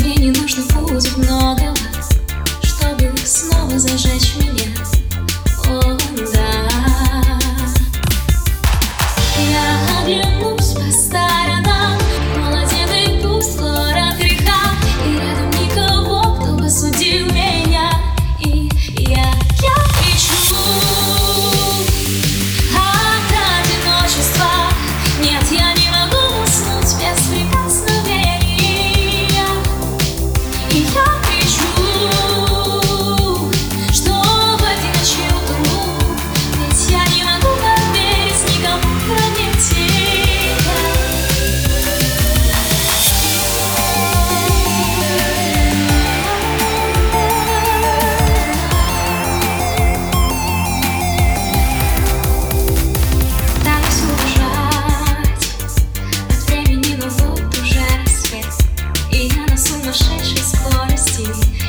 Мне не нужно будет много вас, чтобы снова зажечь меня. сумасшедшей скорости